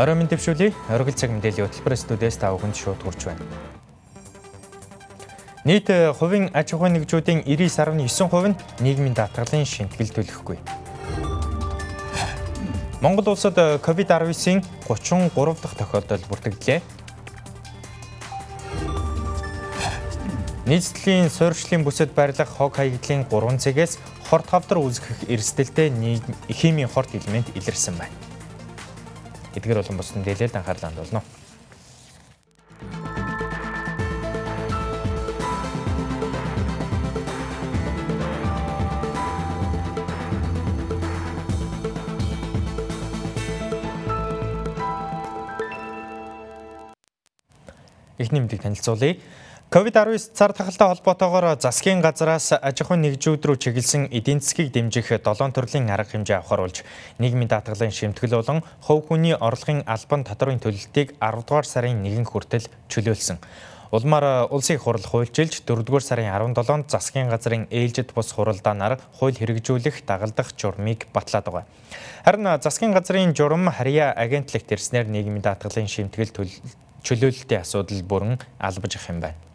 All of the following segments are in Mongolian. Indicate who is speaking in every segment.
Speaker 1: Орой минь дэвшүүлээ. Оргил цаг мэдээллийн хөтөлбөр студиэс та бүхэнд шууд хүрч байна. Нийт э, хувийн аж ахуйн нэгжүүдийн 99.9% нь нийгмийн даатгалын шинтгэл төлөхгүй. Монгол улсад COVID-19-ийн 33 дахь тохиолдол бүртгэлээ. Нийслэлийн суурьшлийн бүсэд барилах хог хаягдлын 3 цэгээс хорт хавдар үүсгэх эрсдэлтэй химийн хорт элемент илэрсэн байна. Эдгээр болон бусдын дээлэлд анхаарлаа хандуулно. Эхний мэдээг танилцуулъя. COVID-19 цар тахалтай холбоотойгоор засгийн газраас аж ахуйн нэгжүүд рүү чиглэсэн эдийн засгийг дэмжих 7 төрлийн арга хэмжээ авахар болж нийгмийн даатгалын шимтгэл болон хувь хүний орлогын албан татварын төлөлтийг 10 дугаар сарын 1 хүртэл чөлөөлсөн. Улмаар улсын их хурл хуульчилж 4 дугаар сарын 17-нд засгийн газрын ээлжид бус хуралдаанаар хууль хэрэгжүүлэх дагалдах журмыг батлаад байгаа. Харин засгийн газрын журам харьяа агентлагт ирснээр нийгмийн даатгалын шимтгэл чөлөөлөлтийн асуудал бүрэн албаж ах юм байна.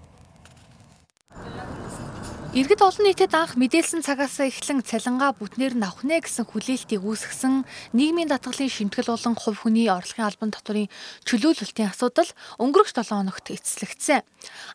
Speaker 2: Иргэд олон нийтэд анх мэдээлсэн цагаас эхлэн цалингаа бүтнээр нь авах нэ гэсэн хүлээлтийг үүсгэсэн нийгмийн даатгалын шимтгэл болон хувь хүний орлогын албан татварын чөлөөлөлтийн асуудал өнгөрөх 7 хоногт эцэслэгдсэн.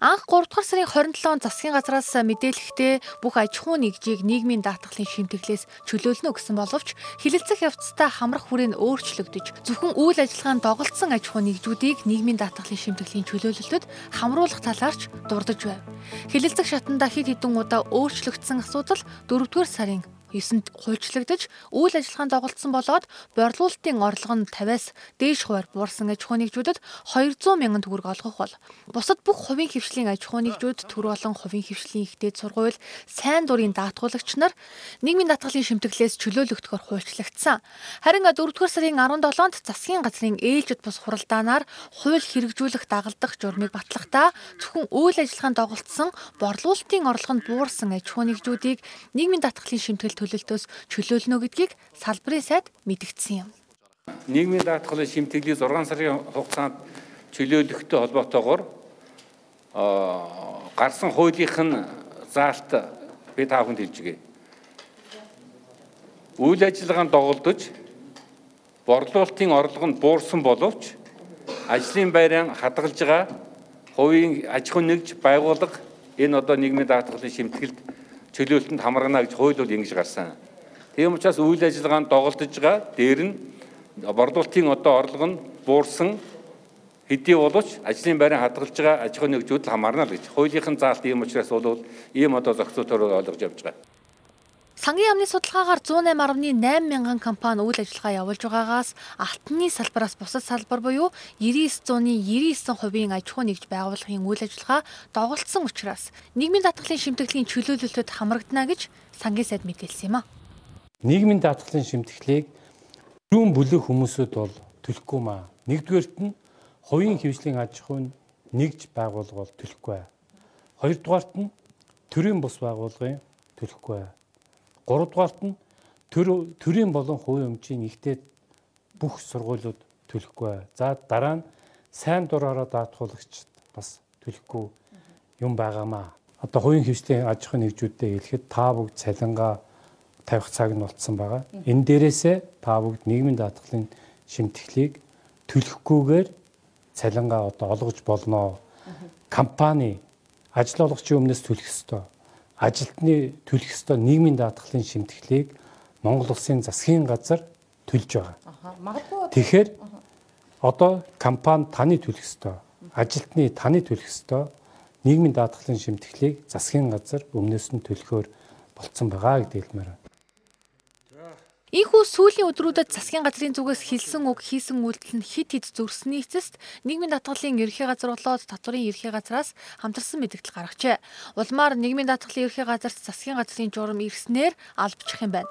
Speaker 2: Анх 3 дугаар сарын 27-нд засгийн газраас мэдээлэхдээ бүх аж ахуйн нэгжийг нийгмийн даатгалын шимтгэлээс чөлөөлнө гэсэн боловч хилэлцэх явцдаа хамрах хүрээ нь өөрчлөгдөж зөвхөн үйл ажиллагаанд доголдсон аж ахуйн нэгжүүдийг нийгмийн даатгалын шимтгэлийн чөлөөлөлтөд хамруулах талаарч дурдж байв. Хилэлцэх шатанда хэд хэдэн удаа өөрчлөгдсөн асуудал 4-р сарын 9-нд хуульчлагдаж үйл ажиллагаанд доголдсон болоод борлуулалтын орлого нь 50-аас дээш хувиар буурсан аж ахуйн нэгжүүдэд 200 мянган төгрөг олгох бол бусад бүх хувийн хөвшлийн аж ахуйн нэгжүүд төр болон хувийн хөвшлийн ихтэй сургууль сайн дурын даатгуулагч нар нийгмийн даатгалын шимтгэлээс чөлөөлөгдөхөөр хуульчлагдсан. Харин 4-р сарын 17-нд засгийн газрын ээлжид бус хуралдаанаар хууль хэрэгжүүлэх дагалдах журмыг батлахдаа зөвхөн үйл ажиллагаанд доголдсон борлуулалтын орлого нь буурсан аж ахуйн нэгжүүдийг нийгмийн даатгалын шимтгэл төлөлтөөс чөлөөлнө гэдгийг салбарын сайд мэдгдсэн юм.
Speaker 3: Нийгмийн даатгалын шимтгэлийг 6 сарын хугацаанд чөлөөлөхтэй холбоотойгоор гарсан хуулийнх нь заалт би та бүхэнд хэлж гээ. Үйл ажиллагаанд доголдож борлуулалтын орлого нь буурсан боловч ажлын байраа хадгалж байгаа хувийн аж ахуйн нэгж байгууллага энэ одоо нийгмийн даатгалын шимтгэлд чөлөөлтөнд хамрагна гэж хууль бол ингэж гарсан. Тийм учраас үйл ажиллагаанд доголдож байгаа дээр нь борлуулалтын одоо орлого нь буурсан хэдий боловч ажлын байраа хадгалж байгаа аж ахуйн нэгжүүд л хамаарна л гэж. Хуулийнхын заалт ийм учраас бол ийм одоо зохицуултаар ойлгож явж байгаа.
Speaker 2: Сангийн яамны судалгаагаар 108.8 мянган компани үйл ажиллагаа явуулж байгаагаас алтны салбараас бусад салбар буюу 99-ны 99%-ийн аж ахуй нэгж байгууллагын үйл ажиллагаа доголдсон учраас нийгмийн даатгалын шимтгэлийн чөлөөлөлтөд хамрагдана гэж сангийн сайд мэдээлсэн юм а.
Speaker 4: Нийгмийн даатгалын шимтгэлийг зүүн бүлэг хүмүүсүүд бол төлөхгүй маа. Нэгдүгээрт нь хувийн хөвшлийн аж ахуйн нэгж байгуулга бол төлөхгүй. Хоёрдугаарт нь төрийн бус байгууллагын төлөхгүй 3 дугаарт нь төр төрийн болон хувийн өмчийн ихтэй бүх сургуулиуд төлөхгүй. За дараа нь сайн дураараа даатгуулагчд бас төлөхгүй юм байгаамаа. Одоо хувийн хвшлийн аж ахуйн нэгжүүдтэй хэлэхэд та бүгд цалингаа тавих цаг нь болцсон байгаа. Энэ дээрээсээ та бүгд нийгмийн даатгалын шимтгэлийг төлөхгүйгээр цалингаа одоо олгож болно. Компани ажил олгогчийн өмнөөс төлөх ёстой ажилтны төлөх ёстой нийгмийн даатгалын шимтгэлийг Монгол Улсын засгийн газар төлж байгаа. Тэгэхээр одоо компани таны төлөх ёстой, ажилтны таны төлөх ёстой нийгмийн даатгалын шимтгэлийг засгийн газар өмнөөс нь төлөхөөр болцсон байгаа гэдэг хэлмээр байна.
Speaker 2: Ийхүү сүүлийн өдрүүдэд засгийн газрын зүгээс хэлсэн үг хийсэн үйлдэл нь хит хит зөрсөний эцэст нийгмийн даатгалын ерхий газар болоод татварын ерхий газраас хамтарсан мэдээлэл гаргажээ. Улмаар нийгмийн даатгалын ерхий газарт засгийн газрын журам ирснээр албчих юм байна.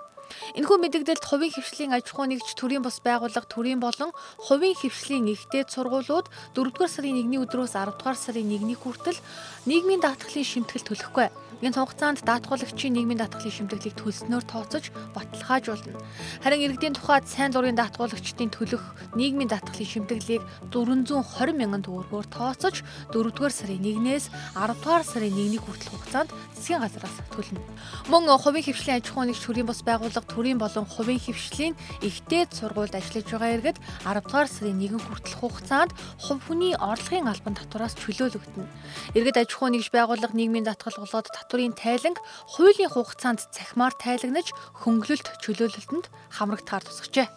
Speaker 2: Энэхүү мэдээлэлд хувийн хөвшлийн аж ахуй нэгж төрийн бус байгууллага төрийн болон хувийн хөвшлийн ихтэй сургуулиуд 4-р сарын 1-ний өдрөөс 10-р сарын 1-ний хүртэл нийгмийн даатгалын шимтгэл төлөхгүй. Энэ хугацаанд даатгуулагчийн нийгмийн даатгалын шимтгэлийг төлснөөр тооцож баталгаажуулна. Харин иргэдийн тухайд сайн зургийн даатгуулагчдын төлөх нийгмийн даатгалын шимтгэлийг 420 мянган төгрөгөөр тооцож 4-р сарын 1-ээс 10-р сарын 1-ний хүртэл хугацаанд засгийн газраас төлнө. Мөн хувийн хөвшлийн аж ахуй нэгж төрийн бус байгууллага төрийн болон хувийн хөвшлийн ихтэй сургуульд ажиллаж байгаа иргэд 10-р сарын 1 хүртэл хугацаанд хувь хүний орлогын албан татвараас чөлөөлөгдөнө. Иргэд аж ахуй нэгж байгууллага нийгмийн даатгал болоод татврын тайланг хуулийн хугацаанд цахимаар тайлагнаж хөнгөлөлт чөлөөлөлтөнд хамрагдахаар тусгажээ.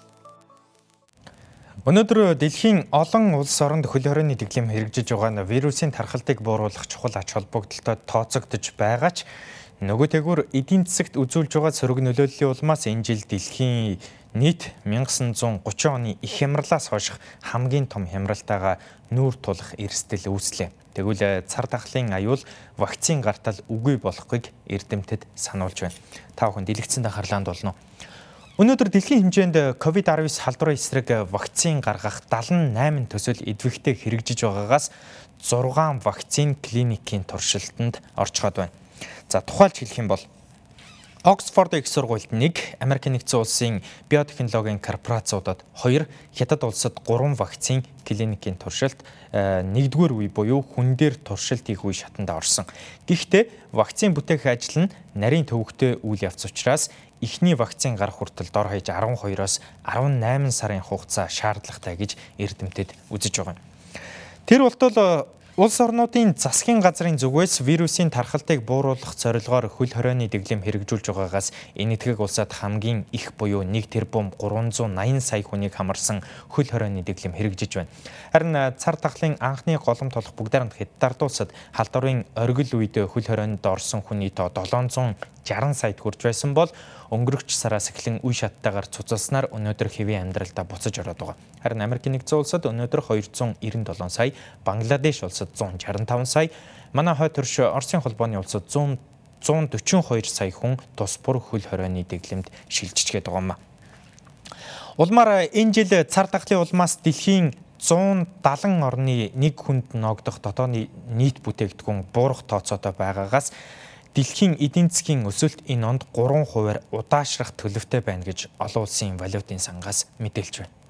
Speaker 1: Өнөөдөр дэлхийн олон улс оронд хөл хорионы дэглэм хэрэгжиж байгаа нь вирусын тархалтыг бууруулах чухал ач холбогдолтой тооцогдож байгаа ч нөгөө тэгүр эдийн засагт үзүүлж байгаа сөрөг нөлөөллийн улмаас энэ жил дэлхийн нийт 1930 оны их хямралаас хойш хамгийн том хямралтайгаа нүүр тулах эрсдэл үүслээ. Тэгвэл э, цар тахлын аюул вакцин гартал үгүй болохгүйг эрдэмтэд сануулж байна. Та бүхэн дэлгэцэнд анхаарлаанд болно. Өнөөдөр дэлхийн хэмжээнд COVID-19 халдварын эсрэг вакцин гаргах 78 төсөл эдвэхтэй хэрэгжиж байгаагаас 6 вакцин клиникийн туршилтанд орчход байна. За тухайлж хэлэх юм бол Оксфорд их сургуульд 1, Америк нэгдсэн улсын биотехнологийн корпорациудад 2, Хятад улсад 3 вакцин клиникийн туршилт э, нэгдүгээр үе буюу хүн дээр туршилт хийх үе шатанд орсон. Гэхдээ вакцин бүтээх ажил нь нарийн төвөгтэй үйл явц учраас эхний вакцин гарах хүртэл дор хаяж 12-оос 18 сарын хугацаа шаардлагатай гэж эрдэмтэд үзэж байгаа юм. Тэр болтол Улс орнуудын засгийн газрын зүгээс вирусын тархалтыг бууруулах зорилгоор хөл хорионы дэглэм хэрэгжүүлж байгаагаас энэтхэг улсад хамгийн их буюу 1 тэрбум 380 сая хүнийг хамарсан хөл хорионы дэглэм хэрэгжиж байна. Харин цар тахлын анхны голом толох бүгдээрэнт хятад улсад халдварын оргил үед хөл хорионд орсон хүний тоо 760 саяд хүрч байсан бол өнгөрөгч сараас эхлэн үе шаттайгаар цуцалснаар өнөөдөр хэвийн амьдралдаа буцаж ороод байгаа. Харин Америк нэгдсэн улсад өнөөдөр 297 сая, Бангладеш улсад 165 сая, манай хой төрш Оросын холбооны улсад 100 142 сая хүн тус бүр хөл хорионы дэглэмд шилжчихгээд байгаа юм а. Улмаар энэ жил цар тахлын улмаас дэлхийн 170 орны нэг хүнд ногдох дотооны нийт бүтээгдэхүүн буурах тооцоотой байгаагаас Дэлхийн эдийн засгийн өсөлт энэ онд 3 хувиар удаашрах төлөвтэй байна гэж олон улсын валютын сангаас мэдээлж байна.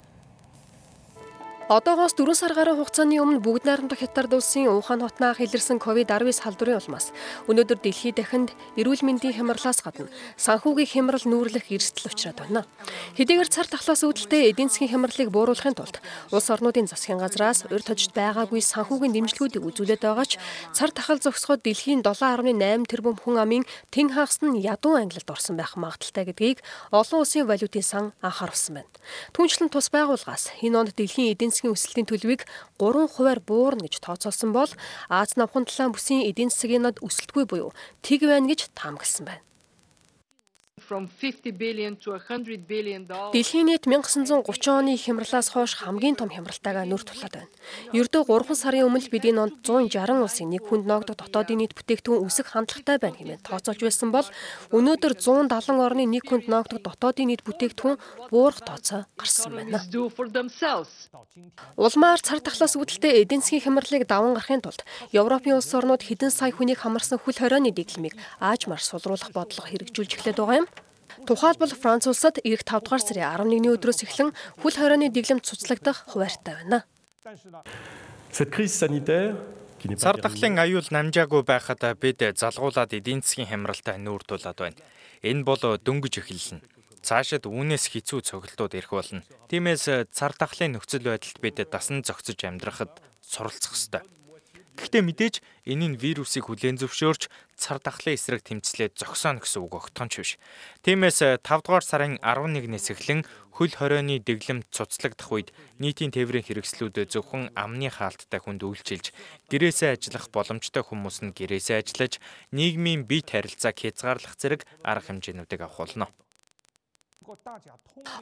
Speaker 5: Одоогоос 4 сар гаруй хугацааны өмнө бүгд найрамдах Хятад улсын Ухаан хотноох илэрсэн COVID-19 халдварын улмаас өнөөдөр дэлхийд дахинд эрүүл мэндийн хямралаас гадна санхүүгийн хямрал нүүрлэх эрсдэл учраад байна. Хэдийгээр цар тахлаас үүдэлтэй эдийн засгийн хямралыг бууруулахын тулд улс орнуудын засгийн газраас урьд хожид байгаагүй санхүүгийн дэмжлэгүүдийг үзүүлээд байгаа ч цар тахал зогсоход дэлхийн 7.8 тэрбум хүн амын тэн хагас нь ядуу ангилалд орсон байх магадaltaй гэдгийг олон улсын валютын сан анхааруулсан байна. Түүнчлэн тус байгууллагаас энэ онд дэлхийн эдийн засгийн өсөлтийн төлөвийг 3 хувиар буурна гэж тооцоолсон бол Аз намхан талаан бүсийн эдийн засгийн нод өсөлтгүй буюу тэг байна гэж таамагласан байна. Дэлхийн нийт 1930 оны хямралаас хойш хамгийн том хямралтайгаа нүр тулаад байна. Ердөө 3 сарын өмнө бидний онд 160 улсын нэг хүнд ноогдох дотоодын нийт бүтээгдэхүүн өсөх хандлагатай байна хэмээн тооцоолж байсан бол өнөөдөр 170 орны нэг хүнд ноогдох дотоодын нийт бүтээгдэхүүн буурах тооцоо гарсан байна. Улмаар цар тахлаас үүдэлтэй эдийн засгийн хямралыг даван гарахын тулд Европын улс орнууд хэдэн сая хүнийг хамарсан хөл хорионы дэглэмийг аажмаар сулруулах бодлого хэрэгжүүлж эхлэх байгаа юм. Тухайлбал Франц улсад ирэх 5 дугаар сарын 11-ний өдрөөс эхлэн хөл хорионы дэглэмт цуцлагдах хуваартай байна.
Speaker 6: Cette crise sanitaire
Speaker 1: Цар тахлын аюул намжаагүй байхад бид залгуулад эдийн засгийн хямралтай нүүр тулаад байна. Энэ бол дөнгөж эхэлнэ. Цаашид үүнээс хэцүү цогцолтууд ирэх болно. Тиймээс цар тахлын нөхцөл байдалд бид дасан зохицож амьдрахад суралцах ёстой. Гэхдээ мэдээж энэ нь вирусыг хүлээн зөвшөөрч цар тахлын эсрэг тэмцлээд зогсооно гэсэн үг огтхонч биш. Тиймээс 5 дугаар сарын 11-ээс эхлэн хөл хорионы дэглэмт цуцлагдах үед нийтийн тээврийн хэрэгслүүд зөвхөн амны хаалттай хүнд үйлчилж гэрээсээ ажиллах боломжтой хүмүүс нь гэрээсээ ажиллаж нийгмийн бие харилцааг хязгаарлах зэрэг арга хэмжээнүүдийг авах болно.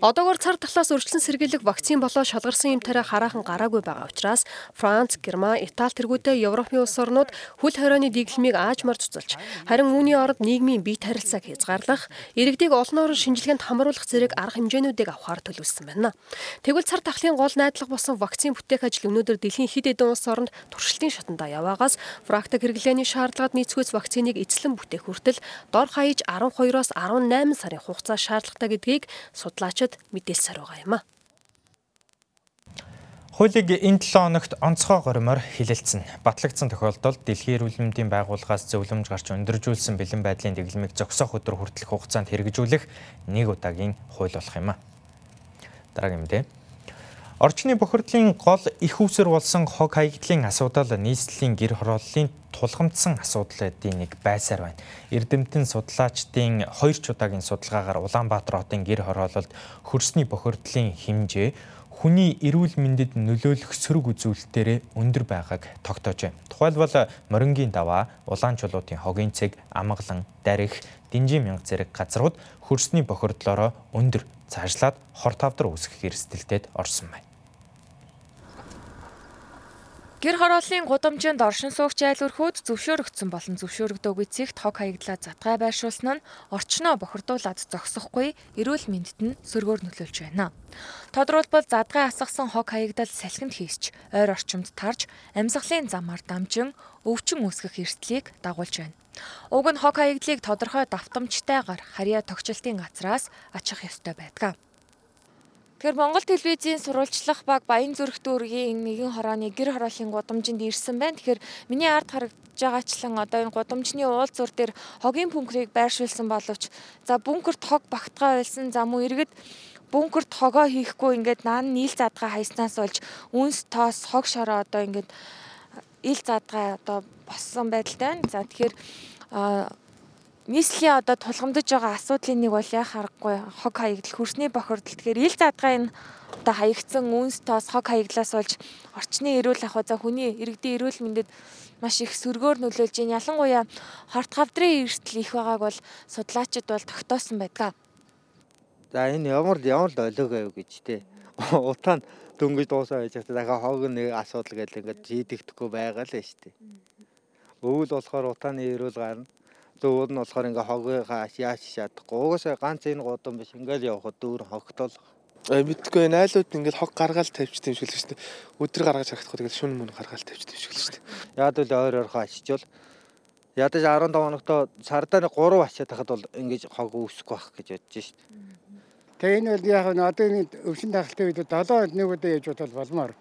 Speaker 5: Одоогор цар талаас өрчлөн сэргийлэх вакцин болоо шалгарсан юм тарай хараахан гараагүй байгаа учраас Франц, Герман, Итали тэргүүтэй Европын улс орнууд хөл хорионы дэглэмийг аажмаар цуцалж харин үүний оронд нийгмийн бие тарилцааг хязгаарлах, иргэдийг олон орон шинжилгээнд хамруулах зэрэг арга хэмжээнүүдийг авахар төлөвлөсөн байна. Тэгвэл цар тахлын гол найдлага болсон вакцин бүтээх ажил өнөөдөр дэлхийн хэд хэдэн улс оронд туршилтын шатанда яваагаас практик хэрэглээний шаардлагад нийцгүйц вакциныг эзлэн бүтээх хүртэл дор хаяж 12-оос 18 сарын хугацаа шаардлагатай гэдгийг судлаачид мэдээлсээр байгаа юм а.
Speaker 1: Хуулийг энэ 7 хоногт онцгой горимоор хилэлцэн. Батлагдсан тохиолдолд Дэлхийн эрүүл мэндийн байгууллагаас зөвлөмж гарч өндөржүүлсэн бэлэн байдлын дэглэмийг зогсоох өдөр хүртэлх хугацаанд хэрэгжүүлэх нэг удаагийн хууль болох юм а. Дараагийн мэдээ. Орчны бохирдлын гол их үүсвэр болсон хог хаягдлын асуудал нийслэлийн гэр хорооллын тулгамдсан асуудлуудын нэг байсаар байна. Эрдэмтэн судлаачдын 2 ч удаагийн судалгаагаар Улаанбаатар хотын гэр хороололд хөрсний бохирдлын хэмжээ хүний эрүүл мэндэд нөлөөлөх сөрөг үзүүлэлтээр өндөр байгааг тогтоож байна. Тухайлбал морингийн даваа, улаан чулуутын хогийн цэг, амгалан, дарих, динжи мянга зэрэг газрууд хөрсний бохирдлороо өндөр цаашлаад хор тавдар үүсгэх эрсдэлтэд орсон байна.
Speaker 7: Гэр хорооллын гудамжинд оршин суугч айлөрхүүд зөвшөөрөгдсөн болон зөвшөөрөгдөөгүй цэгт хог хаягдлаа задгай байршуулсан нь орчноо бохирдуулаад зогсохгүй эрүүл мэндэд нь сөргөөр нөлөөлж байна. Тодорхойлбол задгай асгасан хог хаягдал салхинд хийсч, ойр орчимд тарж, амьсгалын замаар дамжин өвчин үүсгэх эрсдлийг дагуулж байна. Уг нь хог хаягдлыг тодорхой давтамжтайгаар харьяа тогтчлтын газраас ачих ёстой байдаг. Тэгэхээр Монгол телевизийн сурвалжлах баг Баян зүрх дүүргийн нэгэн хорооны гэр хорооллын гудамжинд ирсэн байна. Тэгэхээр миний ард харагдж байгаачлан одоо энэ гудамжны уулзуур дээр хогийн пүнкрийг байршуулсан боловч за бункерт хог багтгаа байлсан за мөн иргэд бункерт хогоо хийхгүй ингээд наан нийл задгаа хайснаас болж үнс тоос хог шороо одоо ингээд ил задгаа одоо боссон байдалтай. За тэгэхээр нийслэлийн одоо тулгамдж байгаа асуудлын нэг бол яа харахгүй хог хаягдал хөрсний бохирдол тэгэхээр ил задгаа энэ одоо хаягдсан үнс тоос хог хаяглаас болж орчны эрүүл ахуй за хүний иргэдийн эрүүл мэндэд маш их сөргөөр нөлөөлж ийн ялангуяа хорт хавдрын эрсдэл их байгааг бол судлаачид бол тогтоосон байдаг.
Speaker 8: За энэ ямар ямар л ойлгоо гэж те. Утаа нь дөнгөж дуусаа байж байгаа дахиад хог нэг асуудал гэл ингээд шийдэгдэхгүй байгаа л шүү дээ. Өвөл болохоор утааны эрүүл гарна Зүүн нь болохоор ингээ хогийнхаа яаж чадахгүй. Угаасаа ганц энэ гудам биш ингээл явхад дүүр хогтол.
Speaker 9: Э мэдгүй энэ айлууд ингээл хог гаргаал тавьчихсан юм шиг л шүү дээ. Өдөр гаргаж харагдахгүй тэгэл шүн мөн гаргаал тавьчихсан юм шиг л шүү дээ.
Speaker 8: Яад үл ойр ойрхоо ачижвал ядаж 15 хоногтоо сардаа 3 ачаад тахад бол ингэж хог үүсэхгүй байх гэж бодож шүү дээ.
Speaker 10: Тэгээ энэ бол яг нь одоо энэ өвчин тахалтай үед 7 нэг удаа яж бодвол болмоор.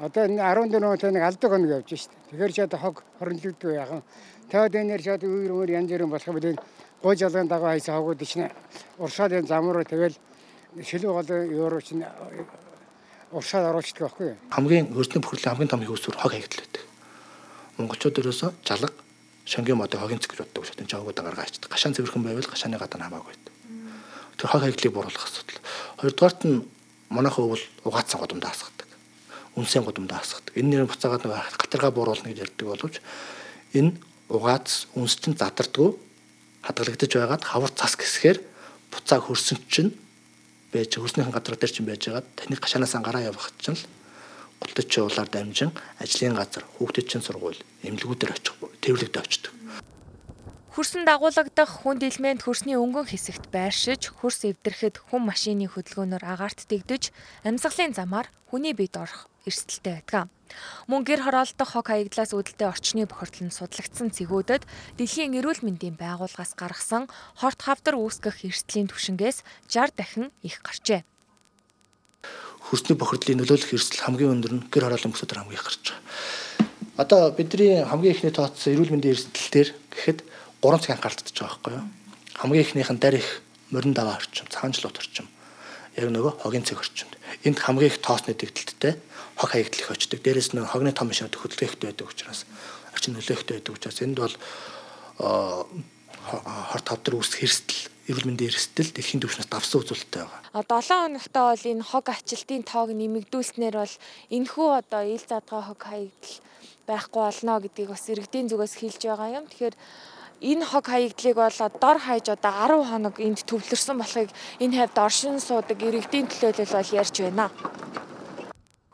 Speaker 10: Одоо энэ 14 өдөр нэг алдаг хоног явж дээ. Тэгэхээр ч одоо хог хорнолдгүй яхан Тэгэд энээр шат үер өөр янз бүрийн болох юм гой жалгын дагуу хайсан хогууд чинь уршаалын зам руу тэгэл шилүү гол евро чинь уршаал оруулчихдаг байхгүй?
Speaker 11: Хамгийн хөрсний бүхрлийн хамгийн том хөөсөр хог хаягдл байдаг. Монголчууд ерөөсөө жалга шонгийн модыг хогийн цэгэр боддог шатны жаагуудаа гаргаачдаг. Гашаан цэвэрхэн байвал гашааны гадаа хамаагүй байдаг. Тэр хог хаягдлыг бууруулах асуудал. Хоёрдугаарт нь манайхан өвөл угаацсан гудамдаа хасгадаг. Үнсэн гудамдаа хасгадаг. Энэ нэр буцаагаад нэг гатаргаа бууруулна гэж ярьдаг боловч энэ угаац үнс чинь задардгүй хадгалагдаж байгаад хавар цас гэсгээр буцааг хөрсөн чинь байж хөрснийхэн газар дээр чинь байж байгаад таны гашаанаас ангараа явах чинь л гутад чуулаар дамжин ажлын газар хүүхдэд чинь сургууль эмнэлгүүдээр очих төвлөгд очдог.
Speaker 7: Хөрсөн дагуулгадах хүн дэлмээнд хөрсний өнгөн хэсэгт байршиж, хөрс эвдрэхэд хүн машины хөдөлгөөнөөр агаарт дэгдэж, амьсгалын замаар хүний биед орох эрсдэлтэй байдаг. Мөн гэр хороолдох хог хаягдлаас үүдэлтэй орчны бохирдол нь судлагдсан цэгүүдэд Дэлхийн эрүүл мэндийн байгууллагаас гаргасан хорт хавдар үүсгэх эрсдлийн түвшингээс 60 дахин их гарчээ.
Speaker 11: Хөрсний бохирдлын нөлөөлөх эрсдэл хамгийн өндөр нь гэр хорооллын бүсээр хамгийн их гарч байгаа. Одоо бидний хамгийн ихний тооцсон эрүүл мэндийн эрсдэлтэр гэхэд 3 цаг анхаалтдаж байгаа байхгүй юу? Хамгийн ихнийх нь дарих морин даваа орчим, цаанчлууд орчим. Яг нөгөө хогийн цэг орчимд. Энд хамгийн их тоосны дэгдэлттэй хог хаягдл их очдог. Дээрээс нь хогны том машинууд хөдөлгөөхтэй байдаг учраас орчин нөлөөхтэй байдаг учраас энд бол хорт хавдар үүсэх эрсдэл эрүүл мэндийн эрсдэл дэлхийн түвшнээс давсан үзүүлэлттэй байгаа.
Speaker 7: А 7 хоногтой бол энэ хог ачилтын тоог нэмэгдүүлснээр бол энэхүү одоо ил задгаа хог хаягдл байхгүй болно гэдгийг бас иргэдийн зүгээс хэлж байгаа юм. Тэгэхээр энэ хог хаягдлыг бол дор хаяж одоо 10 хоног энд төвлөрсөн болохыг энэ хавьд оршин суудаг иргэдийн төлөөлөл бол ярьж байна.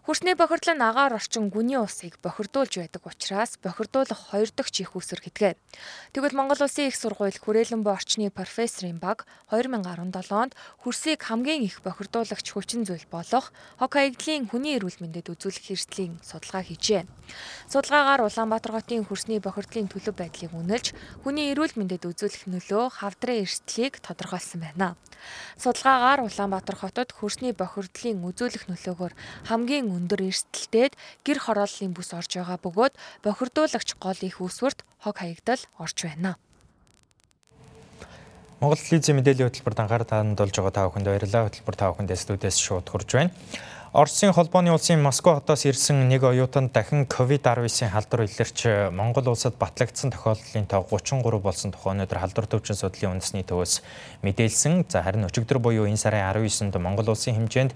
Speaker 7: Хөрсний бохирдол нь агаар орчин гүний усыг бохирдуулж байдаг учраас бохирдуулах хоёр дахь чих үсэр гэдгээ. Тэгвэл Монгол Улсын их сургууль хүрээлэн боо орчны профессорын баг 2017 онд хөрсийг хамгийн их бохирдуулагч хүчин зүйл болох хог хаягдлын хүний эрүүл мэндэд үзүүлэх эрсдлийн судалгаа хийжээ. Судалгаагаар Улаанбаатар хотын хөрсний бохирдлын төлөв байдлыг үнэлж хүний эрүүл мэндэд үзүүлэх нөлөө хавдрын эрсдлийг тодорхойлсон байна. Судалгаагаар Улаанбаатар хотод хөрсний бохирдлын үзүүлэх нөлөөгөөр хамгийн өндөр эрсдэлтэд гэр хорооллын бүс орж байгаа бөгөөд бохирдуулагч гол их үүсвэрт хог хаягдал орж байна.
Speaker 1: Монгол телевизийн мэдээллийн хөтөлбөрт анхаарал хандуулж байгаа та бүхэнд баярлалаа. Хөтөлбөр та бүхэндээ студиэс шууд хурж байна. Оросын холбооны улсын Москва хотоос ирсэн нэг оюутан дахин COVID-19-ийн халдвар илэрч Монгол улсад батлагдсан тохиолдлын тоо 33 болсон тухай өнөөдөр халдвар төвчин судлалын үндэсний төвөөс мэдээлсэн. За харин өчигдөр буюу энэ сарын 19-нд Монгол улсын хэмжээнд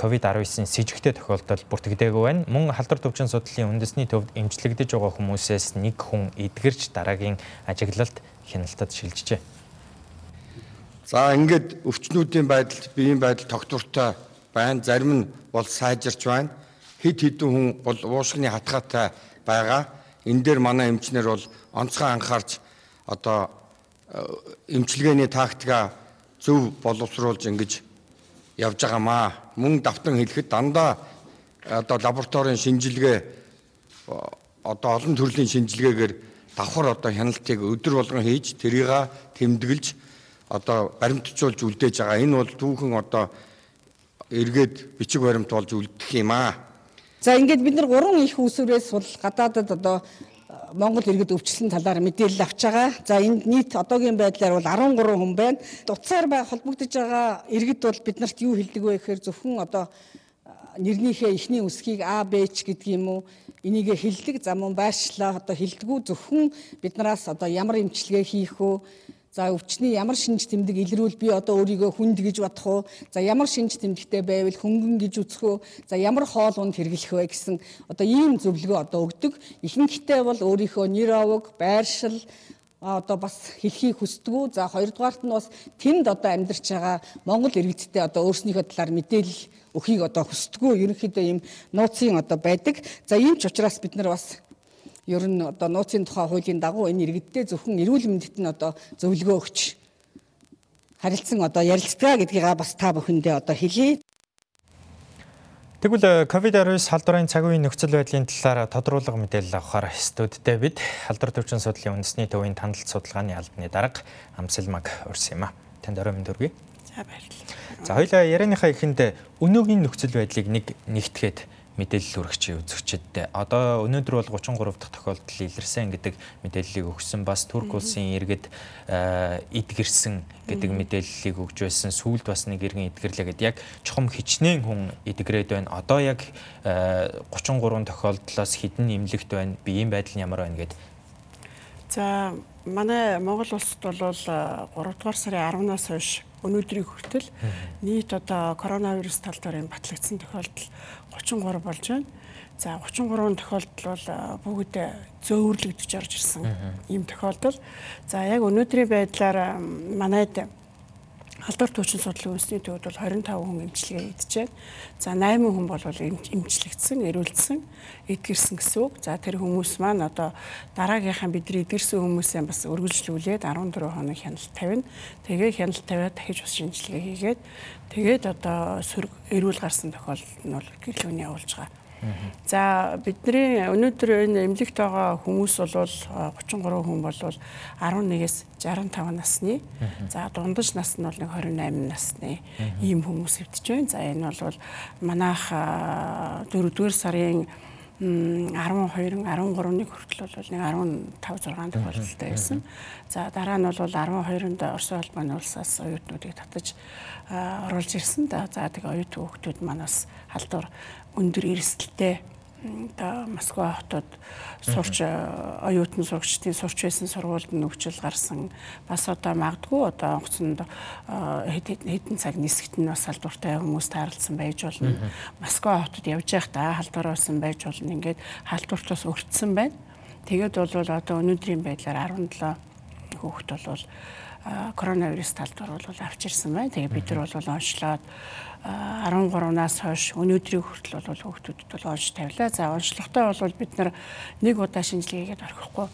Speaker 1: COVID-19 с сэжигтэй тохиолдол бүртгэдэггүй байна. Мөн халдвар төвчин судлалын үндэсний төвд эмчлэгдэж байгаа хүмүүсээс нэг хүн эдгэрч дараагийн ажиглалт хяналтад шилжжээ.
Speaker 12: За ингээд өвчнүүдийн байдал, биеийн байдал тогтвортой байна. Зарим нь бол сайжирч байна. Хид хідэн хүн бол уушгины хатгаатай байгаа. Энэ дээр манай эмчнэр бол онцгой анхаарч одоо эмчилгээний тактика зөв боловсруулж ингэж явж байгаамаа. Мөн давтан хэлэхэд дандаа одоо лабораторийн шинжилгээ одоо олон төрлийн шинжилгээгээр давхар одоо хяналтыг өдөр болгон хийж тэрийг тэмдэглэж одоо баримтжуулж үлдээж байгаа. Энэ бол түүхэн одоо эргээд бичиг баримт болж үлдэх юм аа.
Speaker 13: За ингээд бид нар гурван их усүрээс бол гадаадад одоо Монгол иргэд өвчлөн талаар мэдээлэл авч байгаа. За энд нийт одоогийн байдлаар бол 13 хүн байна. Утсаар бай холбогдож байгаа иргэд бол биднэрт юу хэлдэг вэ гэхээр зөвхөн одоо нэрнийхээ эхний үсгийг А, Б ч гэдэг юм уу энийг хэлдэг. За мөн байршлаа одоо хэлдэггүй зөвхөн биднээс одоо ямар имчилгээ хийх үү За өвчний ямар шинж тэмдэг илрүүл би одоо өөрийгөө хүнд гэж бодох уу? За ямар шинж тэмдэгтэй байвал хөнгөн гэж үзэх үү? За ямар хоол унд хэрэглэх вэ гэсэн одоо ийм зөвлөгөө одоо өгдөг. Ихэнхдээ бол өөрийнхөө нэр овог, байршил одоо бас хэлхийг хүсдэг. За хоёрдугаарт нь бас тэнд одоо амьдарч байгаа Монгол иргэдтэй одоо өөрснийхөө талаар мэдээлэл өхийг одоо хүсдэг. Ерөнхийдөө ийм нууцын одоо байдаг. За ийм ч учраас бид нар бас ер нь одоо нууцын тухай хуулийн дагуу энэ иргэдтэй зөвхөн эрүүл мэндэд нь одоо зөвлөгөө өгч харилцсан одоо ярилцгаа гэдгийг бас та бүхэндээ одоо хэлье.
Speaker 1: Тэгвэл COVID-19 халдварын цаг үеийн нөхцөл байдлын талаар тодруулга мэдээлэл авахар студидтэй бид халдвар төвчин судлалын үндэсний төвийн тандалт судалгааны албаны дарга Амсэлмаг урьсан юм а. Танд орой мэнд хүргэе.
Speaker 14: За баярлалаа.
Speaker 1: За хоёлаа ярианыхаа эхэнд өнөөгийн нөхцөл байдлыг нэг нэгтгээд мэдээлэл хүргэж үзэгчдэд одоо өнөөдөр бол 33 дахь тохиолдол илэрсэн гэдэг мэдээллийг өгсөн бас Турк улсын иргэд эдгэрсэн гэдэг мэдээллийг өгж байсан. Сүүлд бас нэг иргэн эдгэрлээ гэдэг яг чухам хичнээн хүн эдгрээд байна. Одоо яг 33 тохиолдлоос хідэн нэмлэгт байна. Биеийн байдал нь ямар байна гэдэг
Speaker 14: За манай Монгол улсад бол 3 дугаар сарын 10-наас хойш өнөөдрийг хүртэл нийт одоо коронавирус талдаар юм батлагдсан тохиолдол 33 болж байна. За 33 тохиолдол бол бүгд зөөвөрлөгдөж орж ирсэн ийм тохиолдол. За яг өнөөдрийн байдлаар манайд халдвар төвчин судлалын үндэсний төвд бол 25 хүн эмчилгээ идчихээн. За 8 хүн бол эмчлэгдсэн, эрүүлсэн, эдгэрсэн гэсэн үг. За тэр хүмүүс маань одоо дараагийнхаа бидний эдгэрсэн хүмүүсээ бас үргэлжлүүлээд 14 хоног хяналт тавина. Тэгээ хяналт тавиад дахиж бас шинжилгээ хийгээд тэгээд одоо эрүүл гарсан тохиолдолд нь бол гэрлүүний явуулж байгаа. За бидний өнөөдөр энэ эмнэлэгт байгаа хүмүүс бол 33 хүн бол 11-ээс 65 насны. За дундаж нас нь бол нэг 28 насны ийм хүмүүс хэвдэж байна. За энэ бол манайх 4-р сарын 12 13-ны хүртэл бол нэг 15 6 тохиолдолтой байсан. За дараа нь бол 12-нд Орос улбаны улсаас оюутнуудыг татаж оруулж ирсэн. За тэгээ оюутан хүүхдүүд манаас халдвар өндөр эрсдэлтэй одоо Москва хотод сурч оюутан сурагчдын сурч байсан сургуульд нөхцөл гарсан бас одоо магадгүй одоо онгоцонд хэдэн цаг нисгт нь бас халдвартай хүмүүс таарлсан байж болно. Москва хотод явж байхдаа халдвар болсон байж болно. Ингээд халдвартаас өртсөн байна. Тэгээд бол одоо өнөөдрийн байдлаар 17 хүүхэд бол коронавирус талбар бол авч ирсэн байна. Тэгээ бид нар бол онцлоод 13-наас хойш өнөөдрийн хүртэл бол хүүхдүүдэд бол онц тавилаа. За онцлогтой бол бид нар нэг удаа шинжилгээгээд орхихгүй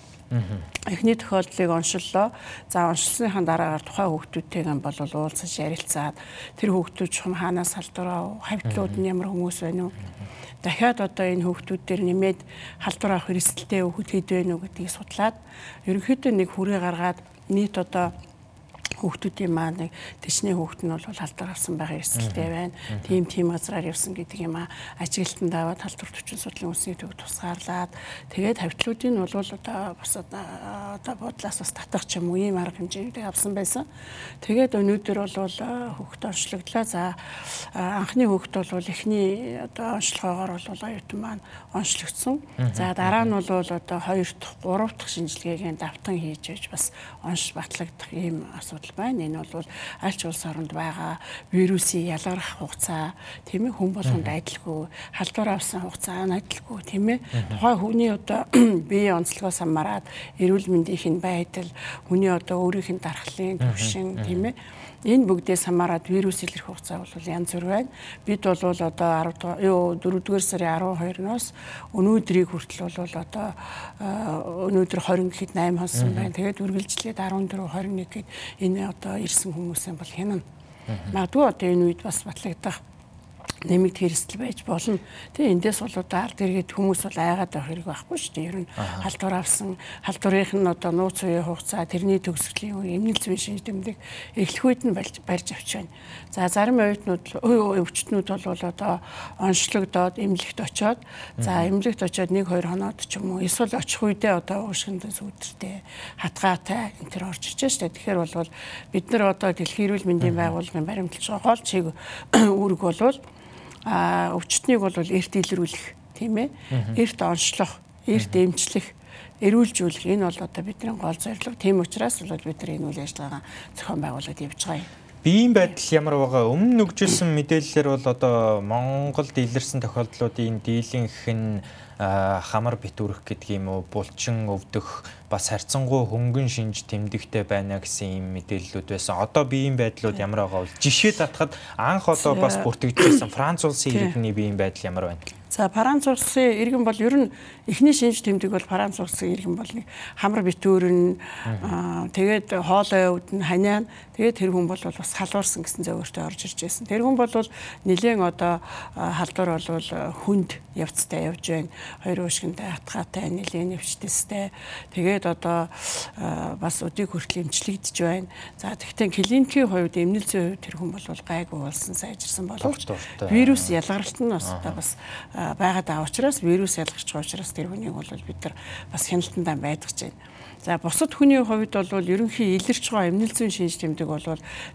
Speaker 14: Эхний тохиолдлыг оншиллоо. За оншилсныхаа дараагаар тухайн хүүхдүүдтэйгээ бол уулзаж ярилцаад тэр хүүхдүүд чухам хаанаас халдвараа хавьтлууд нь ямар хүмүүс байна уу? Дахиад одоо энэ хүүхдүүд дээр нэмээд халдвар авах эрсдэлтэй хүүхэд хэд байна уу гэдгийг судлаад ерөнхийдөө нэг хүрээ гаргаад нийт одоо хүүхдүүдийн маань нэг тэшний хүүхэд нь бол халдвар авсан байгаа эрсдэлтэй байна. Тим тим газраар явсан гэдэг юм аа. Ажиглалтанд аваад халдвар төвчин судлалын үнсний төв тусгаарлаад тэгээд хавьтлуудын нь бол одоо бас одоо бодлоос бас татах ч юм уу ийм арга хэмжээтэй авсан байсан. Тэгээд өнөөдөр бол хүүхэд онцлогдлаа. За анхны хүүхэд бол эхний одоо онцлогоогоор бол оюутан маань онцлогдсон. За дараа нь бол одоо 2 дахь 3 дахь шинжилгээг давтан хийж байж бас онц батлагдах ийм асуудал асуудал байна. Энэ бол аль ч улс оронд байгаа вирусын ялгарах хугацаа тийм ээ хүн болгонд адилгүй халдвар авсан хугацаа нь адилгүй тийм ээ. Тухайн хүний одоо бие онцлогоос хамаарат эрүүл мэндийн байдал хүний одоо өөрийнх нь дархлын төвшин тийм ээ Энэ бүгдээс хамаарат вирус илэрх хугацаа бол янз бүр байна. Бид бол одоо 10 дугаар юу 4 дугаар сарын 12-ноос өнөөдрийг хүртэл бол одоо өнөөдөр 20 гэхэд 8 хонсон байна. Тэгээд үргэлжлээд 14 21 гэхэд энэ одоо ирсэн хүмүүсийн бол хянана. Магадгүй одоо энэ үед бас батлагдах нэмэгд хэрэгсэл байж болно. Тэгээ эндээс бол даар дэргээд хүмүүс бол айгаад байх хэрэг байхгүй шүү дээ. Ер нь халдвар авсан, халдварынх нь одоо нууц үеийн хугацаа, тэрний төгсгөлийн үе, эмнэлц үеийн шинж тэмдэг эхлэх үед нь барьж авч байна. За зарим оюутнууд, өвчтнүүд бол одоо онцлогдоод эмнэлэгт очоод, за эмнэлэгт очоод 1 2 хоноод ч юм уу эсвэл очих үедээ одоо уушгиндээ сүудэртэй, хатгаатай энэ төр орж ичээ шүү дээ. Тэгэхээр бол бид нар одоо дэлхийн эрүүл мэндийн байгууллагын баримтлж байгаа гол чиг үүрэг болвол а өвчтнийг бол эрт илрүүлэх тийм ээ? Эрт онцлох эрт эмчлэх эрүүлжүүлэх энэ бол одоо бидний гол зорилго. Тийм учраас бол бид нар энэ үйл ажиллагаа зохион байгуулад явж байгаа юм.
Speaker 1: Биеийн байдал ямар байгаа? Өмнө нүгжсэн мэдээллээр бол одоо Монголд илэрсэн тохиолдлуудын дийлэнх нь хамар битүүрэх гэдэг юм уу булчин өвдөх бас харьцангуй хөнгөн шинж тэмдэгтэй байна гэсэн юм мэдээллүүд байсан. Одоо биеийн байдлууд ямар байгаа вэ? Жишээ татахад анх одоо бас бүртгэжсэн Франц улсын иргэний биеийн байдал ямар байна?
Speaker 14: За Франц улсын иргэн бол ер нь эхний шинж тэмдэг бол Франц улсын иргэн бол нэг хамар битүүрэн тэгээд хоолой өвд нь ханиа тэгээд тэр хүн бол бас халуурсан гэсэн зөвөртөө орж ирж байсан. Тэр хүн бол нэлээд одоо халдвар бол хүнд явцтай явж байна. Хоёр уушгинтай хатгаатай нэлээд нэвчтэстэй. Тэгээд одоо бас өдийг хүртэл эмчлэгдэж байна. За тэгтээ клиникийн хувьд эмнэлзийн хувьд тэр хүн бол гайгүй болсон сайжирсан боловч вирус ялгаралт нь бас одоо бас байгаад байгаа учраас вирус ялгарч байгаа учраас тэр хүнийг бол бид нар бас хяналтандаа байдгаж байна. За бусад хүний хувьд бол ерөнхий илэрч байгаа эмнэл зүйн шинж тэмдэг бол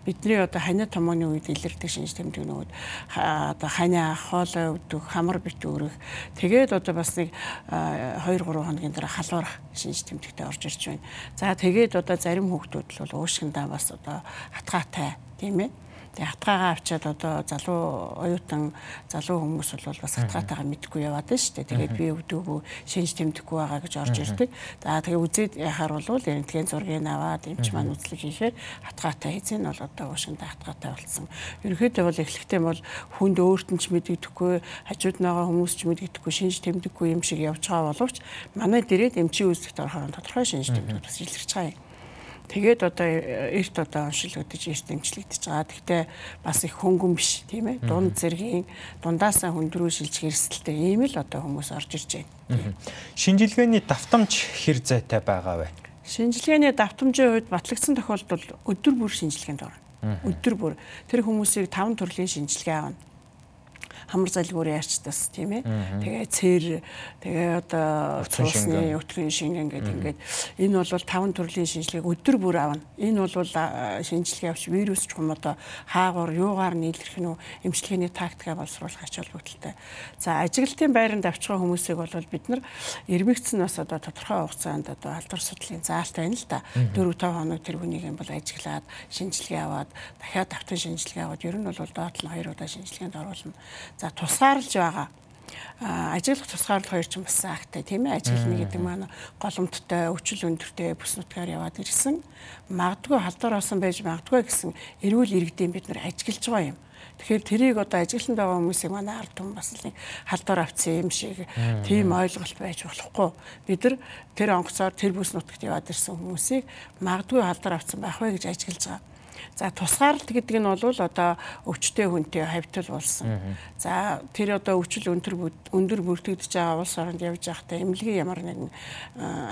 Speaker 14: бидний одоо ханиа томооны үед илэрдэг шинж тэмдэг нөгөө одоо ханиа хоолой өвдөх, хамар бит өрөх. Тэгээд одоо бас нэг 2 3 хоногийн дараа халуурах шинж тэмдэгтэй орж ирж байна. За тэгээд одоо зарим хүүхдүүд бол уушгиндаа бас одоо хатгаатай тийм ээ Тэгээ хатгаагаа авчаад одоо залуу оюутан залуу хүмүүс бол бас хатгаатайгаа мэдгүй яваад байна шүү дээ. Тэгээд би өвдөөгүй шинж тэмдэхгүй байгаа гэж орж ирдэг. За тэгээ үзээд яхаар бол рентген зургийг аваад эмч маань үзлэг хийхээр хатгаатай хэзээ нь бол одоо уушинда хатгаатай болсон. Ерөнхийдөө бол эхлэхдээ бол хүнд өөрт нь ч мэдэгдэхгүй, хажууд нь байгаа хүмүүс ч мэдэгдэхгүй шинж тэмдэггүй юм шиг явж байгаа боловч манай дээрээ эмчийн үзлэгт орохоор тодорхой шинж тэмдэг бас илэрч байгаа юм. Тэгээд одоо эрт одоо оншилгдож эрт дэмжлэгдэж байгаа. Гэхдээ бас их хөнгөн биш тийм ээ. Дунд зэргийн дундаасаа хөндрөө шилжих эрсдэлтэй ийм л одоо хүмүүс орж ирж байна.
Speaker 1: Шинжилгээний давтамж хэр зайтай байгаа вэ?
Speaker 14: Шинжилгээний давтамжийн хувьд батлагдсан тохиолдолд өдөр бүр шинжилгээнд орно. Өдөр бүр тэр хүмүүсийг 5 төрлийн шинжилгээ авна хамар залгуур яарчдаас тийм ээ. Тэгээ цэр тэгээ одоо цусны өтгөн шингэн гэдэг ингээд энэ бол таван төрлийн шинжилгээг өдөр бүр авна. Энэ бол шинжилгээ авч вирус ч юм одоо хаагуур юугаар нийлэрх нь эмчилгээний тактикаа боловсруулах ач холбогдолтой. За ажиглалтын байранд авчгаа хүмүүсийг бол бид нар эрмэгцэн бас одоо тодорхой хугацаанд одоо алдар судлалын заалтай байна л да. 4 5 хоног тэр хүнийг юм бол ажиглаад шинжилгээ аваад дахиад давтан шинжилгээ аваад ер нь бол доод нь 2 удаа шинжилгээнд оруулна. За тусгаарлаж байгаа. Ажиглах тусгаарлах хоёр ч бас актай тийм ээ? Ажиглана гэдэг маань голомттой өвчл өндөртэй бүс нутгаар яваад ирсэн. Магадгүй халдвар осон байж магадгүй гэсэн эрүүл иргэдийн бид нар ажиглаж байгаа юм. Тэгэхээр тэрийг одоо ажигланд байгаа хүмүүсийг манай ард түмэн бас нэг халдвар авцсан юм шиг тийм ойлголт байж болохгүй. Бид нар тэр онгоцоор тэр бүс нутагт яваад ирсэн хүмүүсийг магадгүй халдвар авцсан байх вэ гэж ажиглаж байгаа. За тусгаарлалт гэдэг нь бол одоо өвчтэй хүнтэй хавьтал болсон. За тэр одоо өвчл өндөр өндөр бүртгэгдэж байгаа улс оронд явж байхдаа эмнэлгийн ямар нэгэн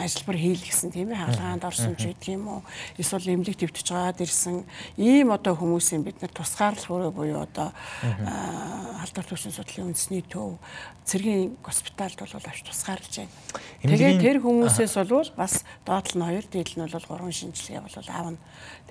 Speaker 14: ажиллабар хийлгэсэн тийм ээ хаалгаанд орсон ч гэдэг юм уу. Эсвэл эмнэлэг твтэж байгаад ирсэн. Ийм одоо хүмүүсийн бид нар тусгаарлах өрөө буюу одоо халдвар төвшин судлалын үндэсний төв цэргийн госпитальд бол авч тусгаарлаж байна. Тэгээд тэр хүмүүсээс бол бас доотлол нь хоёр, дээдл нь бол гурван шинжилгээ бол аавна.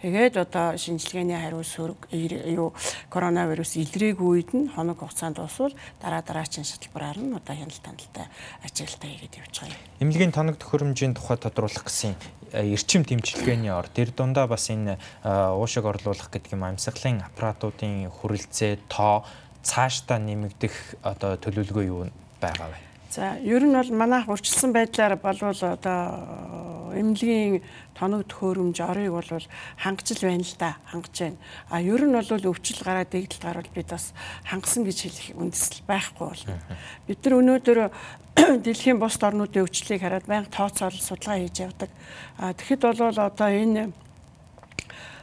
Speaker 14: Тэгээд одоо шинжилгээний хариу сөрөг юу коронавирус илрээгүй үед нь хоног хугацаанд усвал дараа дараагийн шалбараар нь одоо хяналт хяналттай ажиглалтаа хийгээд явж байгаа юм.
Speaker 1: Эмнэлгийн тоног төхөөрөмжийн тухай тодруулах гэсэн э, эрчим тэмчилгээний ор тэр дундаа бас энэ э, уушиг орлуулах гэдэг юм амьсгалын аппаратуудын хүрэлцээ тоо цаашдаа нэмэгдэх одоо төлөвлөгөө юу байгаа вэ?
Speaker 14: За ер нь бол манайх урьдчилсан байдлаар болвол одоо эмнэлгийн тоног төхөөрөмж орыг бол хангаж л байна л да хангаж байна. А ер нь бол өвчл гараад дэгдэл гарвал бид бас хангасан гэж хэлэх үндэслэл байхгүй болно. Бид нар өнөөдөр дэлхийн бусд орнуудын өвчлийг хараад байнга тооцоол судалгаа хийж явдаг. А тэгэхэд бол одоо энэ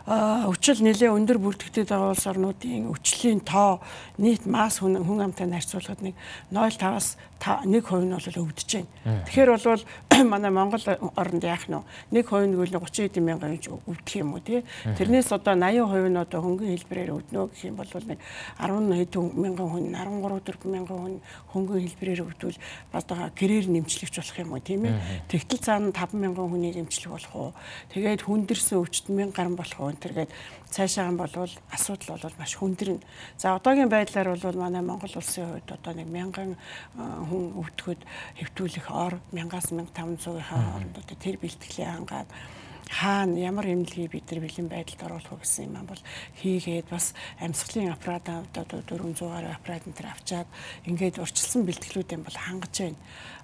Speaker 14: өвчл нэлээ өндөр бүрдэгдээд байгаа улс орнуудын өвчлийн тоо нийт масс хүн хүн амтай харьцуулахад нэг 0.5-аас 1% нь бол өвдөж байна. Тэгэхээр бол манай Монгол оронд яах нь нэг хувь нь гүйл 30 эдэн мянган өвдөх юм уу тий. Тэрнээс одоо 80% нь одоо хөнгөн хэлбэрээр өвднө гэх юм бол нэг 10 хэдэн мянган хүн 13 4 мянган хүн хөнгөн хэлбэрээр өвдвөл одоо гэрээр нэмчлэгч болох юм уу тийм ээ. Тэгтэл цаана 5 мянган хүнийг нэмчлэх болох уу. Тэгээд хүндэрсэн өвчт мянга гарan болох уу. Тэргээд цаашаа болвол асуудал бол маш хүндэрнэ. За одоогийн байдлаар бол манай Монгол улсын хувьд одоо нэг мянган хүн өвдөхөд хэвтүүлэх ор 1000-аас 1500-ийн хооронд тэр бэлтгэлээ хангаад хаана ямар эмнэлгийг бид нар бэлэн байдалд оруулах вэ гэсэн юм бол хийгээд бас амьсгалын аппарат одоо 400 гаруй аппарат энэ төр авчаад ингээд урьдчилсан бэлтгэлүүдэн бол хангаж байна.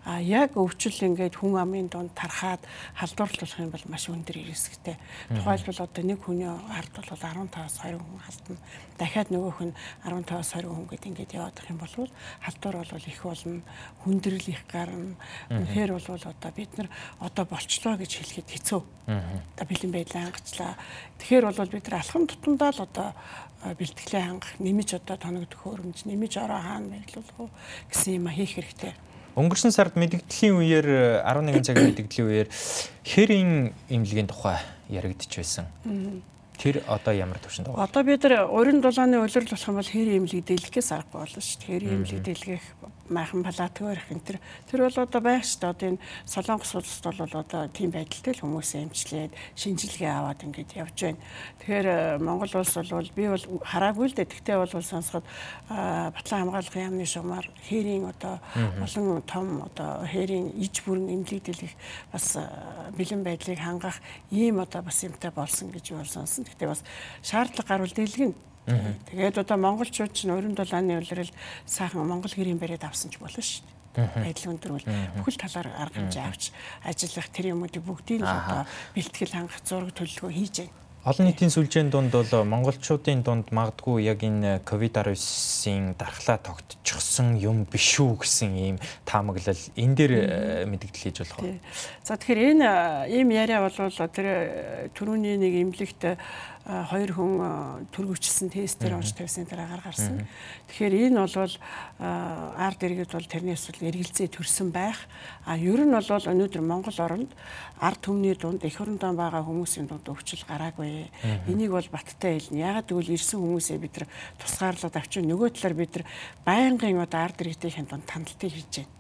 Speaker 14: А яг өвчл ингээд хүн амын дунд тархаад халдварлуулах юм бол маш өндөр рисктэй. Тухайлбал одоо нэг хүний ард бол 15-аас 20 хүн халтна. Дахиад нөгөөх нь 15-аас 20 хүн гэдэг ингээд яваад их юм бол халдвар бол их болно. Хүндрэл их гарна. Үнэхээр бол одоо бид нар одоо болчлоо гэж хэлэхэд хэцүү. Одоо бэлэн байдлаа хангачлаа. Тэгэхээр бол бид нар алхам тутамдаа л одоо бэлтгэлээ хангах, нэмж одоо тоног төхөөрөмж, нэмж ороо хаана үү гэсэн юм хийх хэрэгтэй.
Speaker 1: Өнгөрсөн сард мэдэгдлийн үеэр 11 цагийн мэдэгдлийн үеэр хэрийн имлэгийн тухай яригдж байсан. Тэр одоо ямар төвшөнд
Speaker 14: байгаа? Одоо бид нар уран дулааны улирал болох юм бол хэрийн имлэг дэлгэхээс аргагүй болно шүү дээ. Хэрийн имлэг дэлгэх майхан палатгүй ирэх энэ тэр тэр бол одоо байх шүү дээ. Одоо энэ Солонгос улсад бол одоо тийм байдалтай л хүмүүсээ эмчлээд шинжилгээ аваад ингэж явж байна. Тэгэхээр э, Монгол улс бол би бол хараагүй л дээ. Тэгтээ бол сонсоход батлан хамгааллын яамны шугамар хэрийн одоо олон том одоо хэрийн иж бүрэн эмнэлэг дэлгэх бас э, бэлэн байдлыг хангах ийм одоо бас юмтай болсон гэж бол сонсон. Тэгтээ бас шаардлага гарвал дэлгэнэ Тэгээд одоо монголчууд ч өрөнд дулааны улирал сайхан монгол гэрийн бариад авсан ч болно шүү дээ байдал өндөрвөл бүхэл талаар арга хэмжээ авч ажиллах тэр юмуудыг бүгдийг л одоо бэлтгэл хангах зураг төлөвлөгөө хийж байна.
Speaker 1: Олон нийтийн сүлжээний дунд бол монголчуудын дунд магадгүй яг энэ ковид-19-ийн дархлаа тогтчихсон юм биш үү гэсэн ийм таамаглал энэ дээр э, мэдгдэл хийж болох уу?
Speaker 14: За тэгэхээр энэ э, ийм яриа бол тэр э, түрүүний нэг имлэгт хоёр хүн төргөвчлсэн тестээр онж тавьсан дараа гарсан. Тэгэхээр энэ бол ард иргэд бол тэрнээс бол эргэлзээ төрсэн байх. А ер нь бол өнөөдөр Монгол оронд ард түмний дунд эх орондоо байгаа хүмүүсийн дунд өвчл гараагүй. Энийг бол баттай хэлнэ. Ягаад гэвэл ирсэн хүмүүсээ бид нар тусгаарлаад авчин нөгөө талаар бид нар байнгын одоо ард иргэдийн дунд тандалтыг хийж байна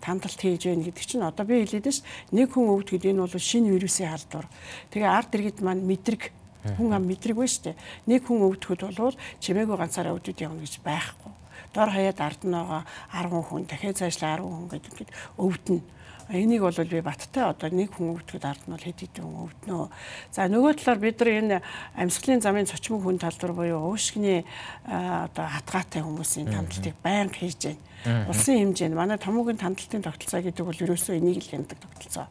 Speaker 14: тандалт хийж байна гэдэг чинь одоо би хэлээд ш нэг хүн өвдөхөд энэ бол шинэ вирусын халдвар. Тэгээ ард иргэд маань мэдрэг Хүн ам мэдрэггүй шүү дээ. Нэг хүн өвдөхөд болвол чимээгүй ганцаараа өвдөд явна гэж байхгүй. дор хаяад ард нь байгаа 10 хүн дахиад цаашлаа 10 хүн гэдэг өвдөн Энийг бол би баттай одоо нэг хүн өвдөхөд ард нь бол хэд хэдэн хүн өвднө. За нөгөө талаар бид нар энэ амьсгалын замын цочмог хүн талбар буюу уушгины одоо хатгаатай хүмүүсийн тамдлтыг байнга хийж байна. Улсын хэмжээнд манай томоогийн тамдлтын тогтолцоо гэдэг бол ерөөсөө энийг л хяндаг тогтолцоо.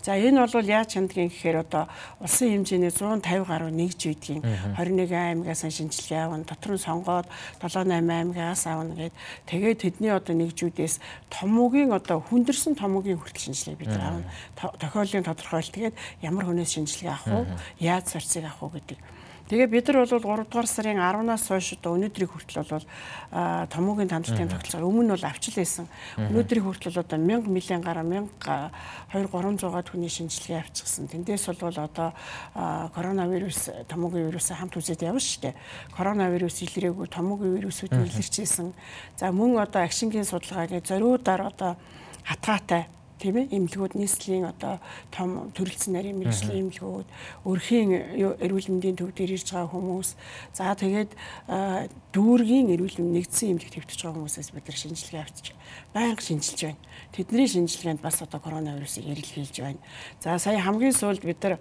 Speaker 14: За энэ бол яаж хандгийн гэхээр одоо улсын хэмжээний 150 гаруй нэгж үйдгийн 21 аймагаас шинжилгээ авна, дотор нь сонгоод 78 аймагаас авна гэд. Тэгээд тэдний одоо нэгжүүдээс томоогийн одоо хүндэрсэн томоогийн хүртэл шинжилгээ бид авна. Тохиолын тодорхойлт тэгээд ямар хүнээс шинжилгээ авах уу, яаж сорцыг авах уу гэдэг Тэгээ бид нар бол 3 дугаар сарын 10-наас хойш одоо өнөөдрийг хүртэл бол томоогийн тандалтын тогтолцоо өмнө нь бол авчлээсэн. Өнөөдрийг хүртэл одоо 1000 милийн гараа 1000 2 300-аад хүний шинжилгээ авчихсан. Тэндээс бол одоо коронавирус томоогийн вирусаа хамт үзээд явна шүү дээ. Коронавирус илрээгүй томоогийн вирусүүд илэрчээсэн. За мөн одоо агшингийн судалгаагийн зориудаар одоо хатгаатай тийм ээ эмнэлгүүд нийслэлийн одоо том төрөлцсөн нарийн мэрэгжлийн эмнэлгүүд өрхийн эрүүл мэндийн төв дээр ирж байгаа хүмүүс за тэгээд дүүргийн эрүүл мэнд нэгдсэн эмнэлэг твтж байгаа хүмүүсээс бид нар шинжилгээ авчиж байнга шинжилж байна. Тэдний шинжилгээнд бас одоо коронавирусыг эрэлхийлж байна. За сая хамгийн сүүлд бид нар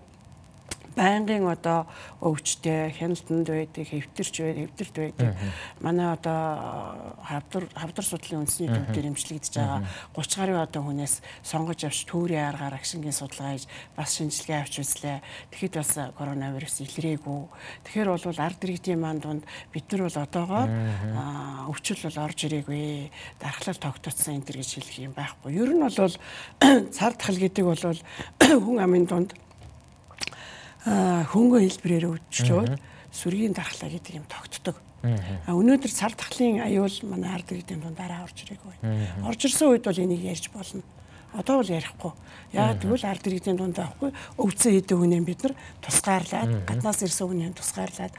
Speaker 14: байнгын одоо өвчтэй хяналтанд байдаг, хэвтэрч байдаг, хэвтэрт байдаг. Манай одоо хавдар хавдар судлалын үндэсний төв дээр эмчилэгдэж байгаа 30 гаруй одоо хүнээс сонгож авч түүрийн аргаар агшингийн судалгаа хийж бас шинжилгээ авч үзлээ. Тэгэхэд бас коронавирус илрээгүй. Тэгэхээр бол ард иргэдийн маань дунд бид нар бол одоогоор өвчл бол орж ирээгүй. Дархлал тогтоцсон энэ төр гэж хэлэх юм байхгүй. Ер нь бол цар тахал гэдэг бол хүн амын дунд хөнгө хэлбэрээр өвчлөөд сүргийн дархлаа гэдэг юм тогтдог. А өнөөдөр цар тахлын аюул манай ард иргэдийн дунд дараа орж ирээгүй. Орж ирсэн үед бол энийг ярьж болно. Одоо бол ярихгүй. Яг тэгвэл ард иргэдийн дунд байхгүй өвцөн хийдэг хүнээ бид нар тусгаарлаад гаднаас ирсэн хүнээ тусгаарлаад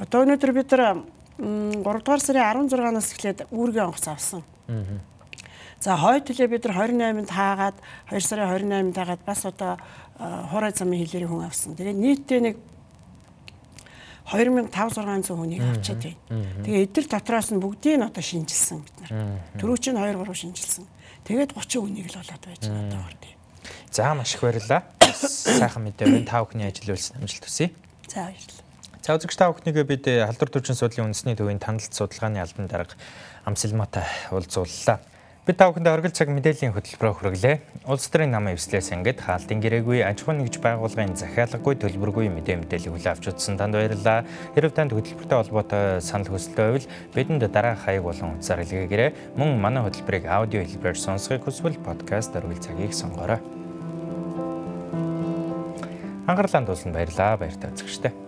Speaker 14: одоо өнөөдөр бид нар 3 дугаар сарын 16-наас эхлээд үүргийн онгоц авсан. За хойд төлөө бид нар 28-нд хаагаад 2 сарын 28-нд хаагаад бас одоо хуурай замын хилээр хүн авсан. Тэгээд нийтдээ нэг 2500 хүнийг авчиад байна. Тэгээ эдгээр дотроос нь бүгдийг нь одоо шинжилсэн бид нар. Төрөө чинь 2 3 шинжилсэн. Тэгээд 30 хүнийг л болоод байж байгаа одоо тийм.
Speaker 1: За маш их баярлалаа. Сайхан мэдээ байна. Та бүхний ажил үйлс амжилт хүсье.
Speaker 14: За баярлалаа.
Speaker 1: За үзэгч та бүхнийгээ бид халдвар төвчин судлалын үндэсний төвийн таналт судалгааны албан дарга Амсэлматай уулзууллаа. Бид та бүхэндээ оргил цаг мэдээллийн хөтөлбөрөөр хүргэлээ. Улс төрийн намын эвслээс ангид хаалтын гэрээгүй аж ахуйн нэгж байгууллагын захиалгагүй төлбөргүй мэдээ мэдээлэл хүлээн авч утсан танд баярлалаа. Хэрв танд хөтөлбөртэй холбоотой санал хүсэлтэй байвал бидэнд дараах хаяг болон утсаар илгээгээрэй. Мөн манай хөтөлбөрийг аудио хэлбэрээр сонсохыг хүсвэл подкаст оргил цагийг сонгоорой. Анхаарлаа тулсанд баярлалаа. Баяртай үзэгчтэй.